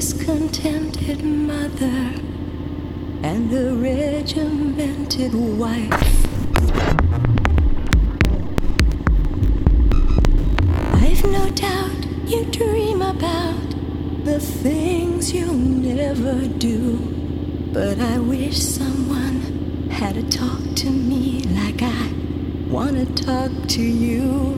Discontented mother and a regimented wife. I've no doubt you dream about the things you'll never do. But I wish someone had to talk to me like I wanna talk to you.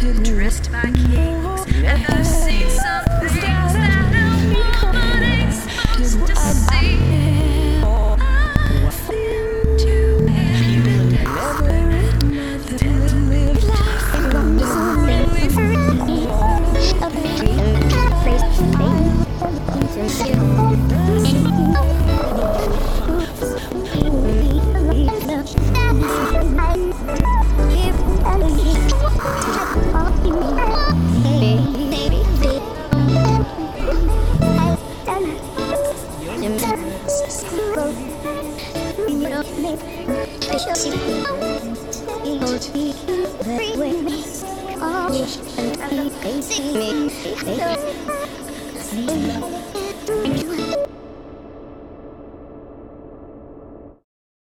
Rendezvous. Oh,